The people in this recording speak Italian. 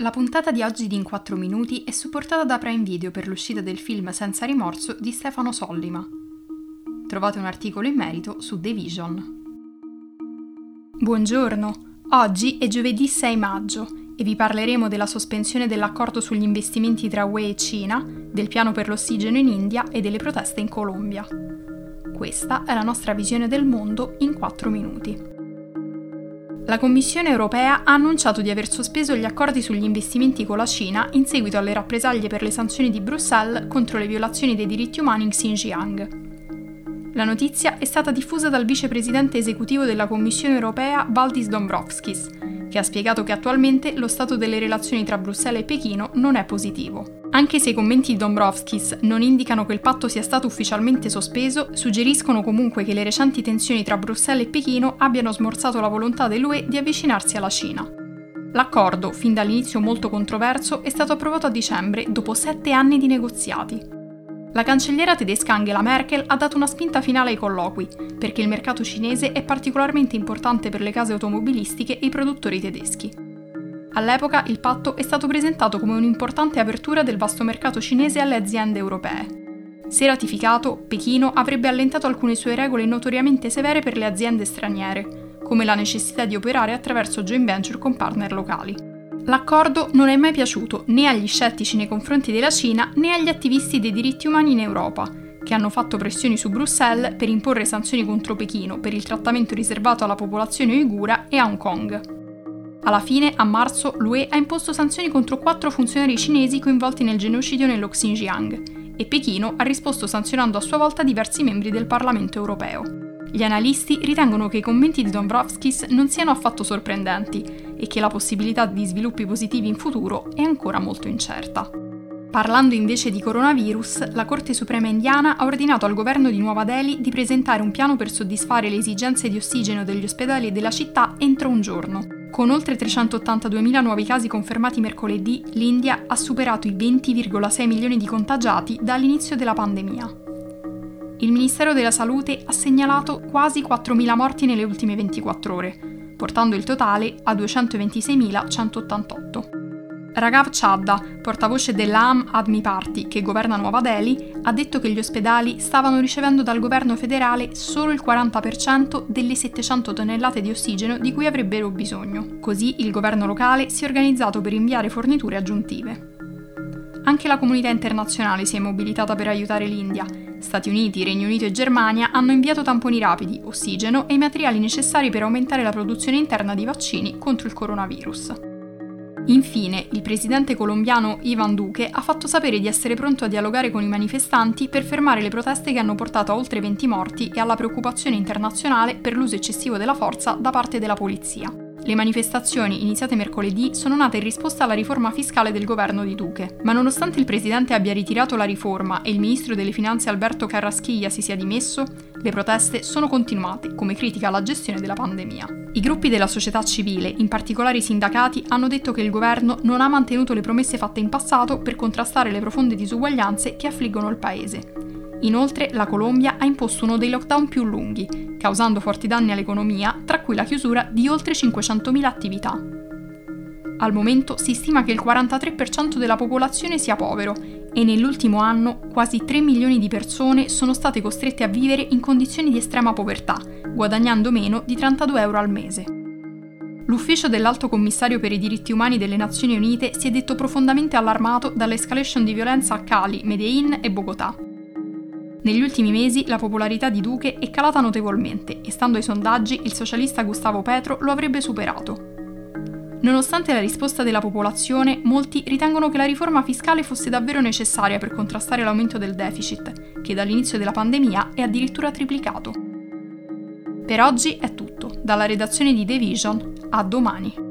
La puntata di oggi di In 4 Minuti è supportata da Prime Video per l'uscita del film Senza rimorso di Stefano Sollima. Trovate un articolo in merito su The Vision. Buongiorno, oggi è giovedì 6 maggio e vi parleremo della sospensione dell'accordo sugli investimenti tra UE e Cina, del piano per l'ossigeno in India e delle proteste in Colombia. Questa è la nostra visione del mondo in 4 minuti. La Commissione europea ha annunciato di aver sospeso gli accordi sugli investimenti con la Cina in seguito alle rappresaglie per le sanzioni di Bruxelles contro le violazioni dei diritti umani in Xinjiang. La notizia è stata diffusa dal vicepresidente esecutivo della Commissione europea Valdis Dombrovskis, che ha spiegato che attualmente lo stato delle relazioni tra Bruxelles e Pechino non è positivo. Anche se i commenti di Dombrovskis non indicano che il patto sia stato ufficialmente sospeso, suggeriscono comunque che le recenti tensioni tra Bruxelles e Pechino abbiano smorzato la volontà dell'UE di avvicinarsi alla Cina. L'accordo, fin dall'inizio molto controverso, è stato approvato a dicembre dopo sette anni di negoziati. La cancelliera tedesca Angela Merkel ha dato una spinta finale ai colloqui, perché il mercato cinese è particolarmente importante per le case automobilistiche e i produttori tedeschi. All'epoca il patto è stato presentato come un'importante apertura del vasto mercato cinese alle aziende europee. Se ratificato, Pechino avrebbe allentato alcune sue regole notoriamente severe per le aziende straniere, come la necessità di operare attraverso joint venture con partner locali. L'accordo non è mai piaciuto né agli scettici nei confronti della Cina né agli attivisti dei diritti umani in Europa, che hanno fatto pressioni su Bruxelles per imporre sanzioni contro Pechino per il trattamento riservato alla popolazione uigura e a Hong Kong. Alla fine, a marzo, l'UE ha imposto sanzioni contro quattro funzionari cinesi coinvolti nel genocidio nello Xinjiang e Pechino ha risposto sanzionando a sua volta diversi membri del Parlamento europeo. Gli analisti ritengono che i commenti di Dombrovskis non siano affatto sorprendenti e che la possibilità di sviluppi positivi in futuro è ancora molto incerta. Parlando invece di coronavirus, la Corte Suprema indiana ha ordinato al governo di Nuova Delhi di presentare un piano per soddisfare le esigenze di ossigeno degli ospedali e della città entro un giorno, con oltre 382.000 nuovi casi confermati mercoledì, l'India ha superato i 20,6 milioni di contagiati dall'inizio della pandemia. Il Ministero della Salute ha segnalato quasi 4.000 morti nelle ultime 24 ore, portando il totale a 226.188. Raghav Chadda, portavoce dell'Aam Admi Party che governa Nuova Delhi, ha detto che gli ospedali stavano ricevendo dal governo federale solo il 40% delle 700 tonnellate di ossigeno di cui avrebbero bisogno. Così il governo locale si è organizzato per inviare forniture aggiuntive. Anche la comunità internazionale si è mobilitata per aiutare l'India. Stati Uniti, Regno Unito e Germania hanno inviato tamponi rapidi, ossigeno e i materiali necessari per aumentare la produzione interna di vaccini contro il coronavirus. Infine, il presidente colombiano Ivan Duque ha fatto sapere di essere pronto a dialogare con i manifestanti per fermare le proteste che hanno portato a oltre 20 morti e alla preoccupazione internazionale per l'uso eccessivo della forza da parte della polizia. Le manifestazioni, iniziate mercoledì, sono nate in risposta alla riforma fiscale del governo di Duque. Ma nonostante il presidente abbia ritirato la riforma e il ministro delle finanze Alberto Carraschiglia si sia dimesso, le proteste sono continuate come critica alla gestione della pandemia. I gruppi della società civile, in particolare i sindacati, hanno detto che il governo non ha mantenuto le promesse fatte in passato per contrastare le profonde disuguaglianze che affliggono il paese. Inoltre, la Colombia ha imposto uno dei lockdown più lunghi, causando forti danni all'economia, tra cui la chiusura di oltre 500.000 attività. Al momento si stima che il 43% della popolazione sia povero e nell'ultimo anno quasi 3 milioni di persone sono state costrette a vivere in condizioni di estrema povertà, guadagnando meno di 32 euro al mese. L'ufficio dell'Alto Commissario per i diritti umani delle Nazioni Unite si è detto profondamente allarmato dall'escalation di violenza a Cali, Medellin e Bogotà. Negli ultimi mesi la popolarità di Duque è calata notevolmente e stando ai sondaggi il socialista Gustavo Petro lo avrebbe superato. Nonostante la risposta della popolazione, molti ritengono che la riforma fiscale fosse davvero necessaria per contrastare l'aumento del deficit, che dall'inizio della pandemia è addirittura triplicato. Per oggi è tutto, dalla redazione di The Vision, a domani.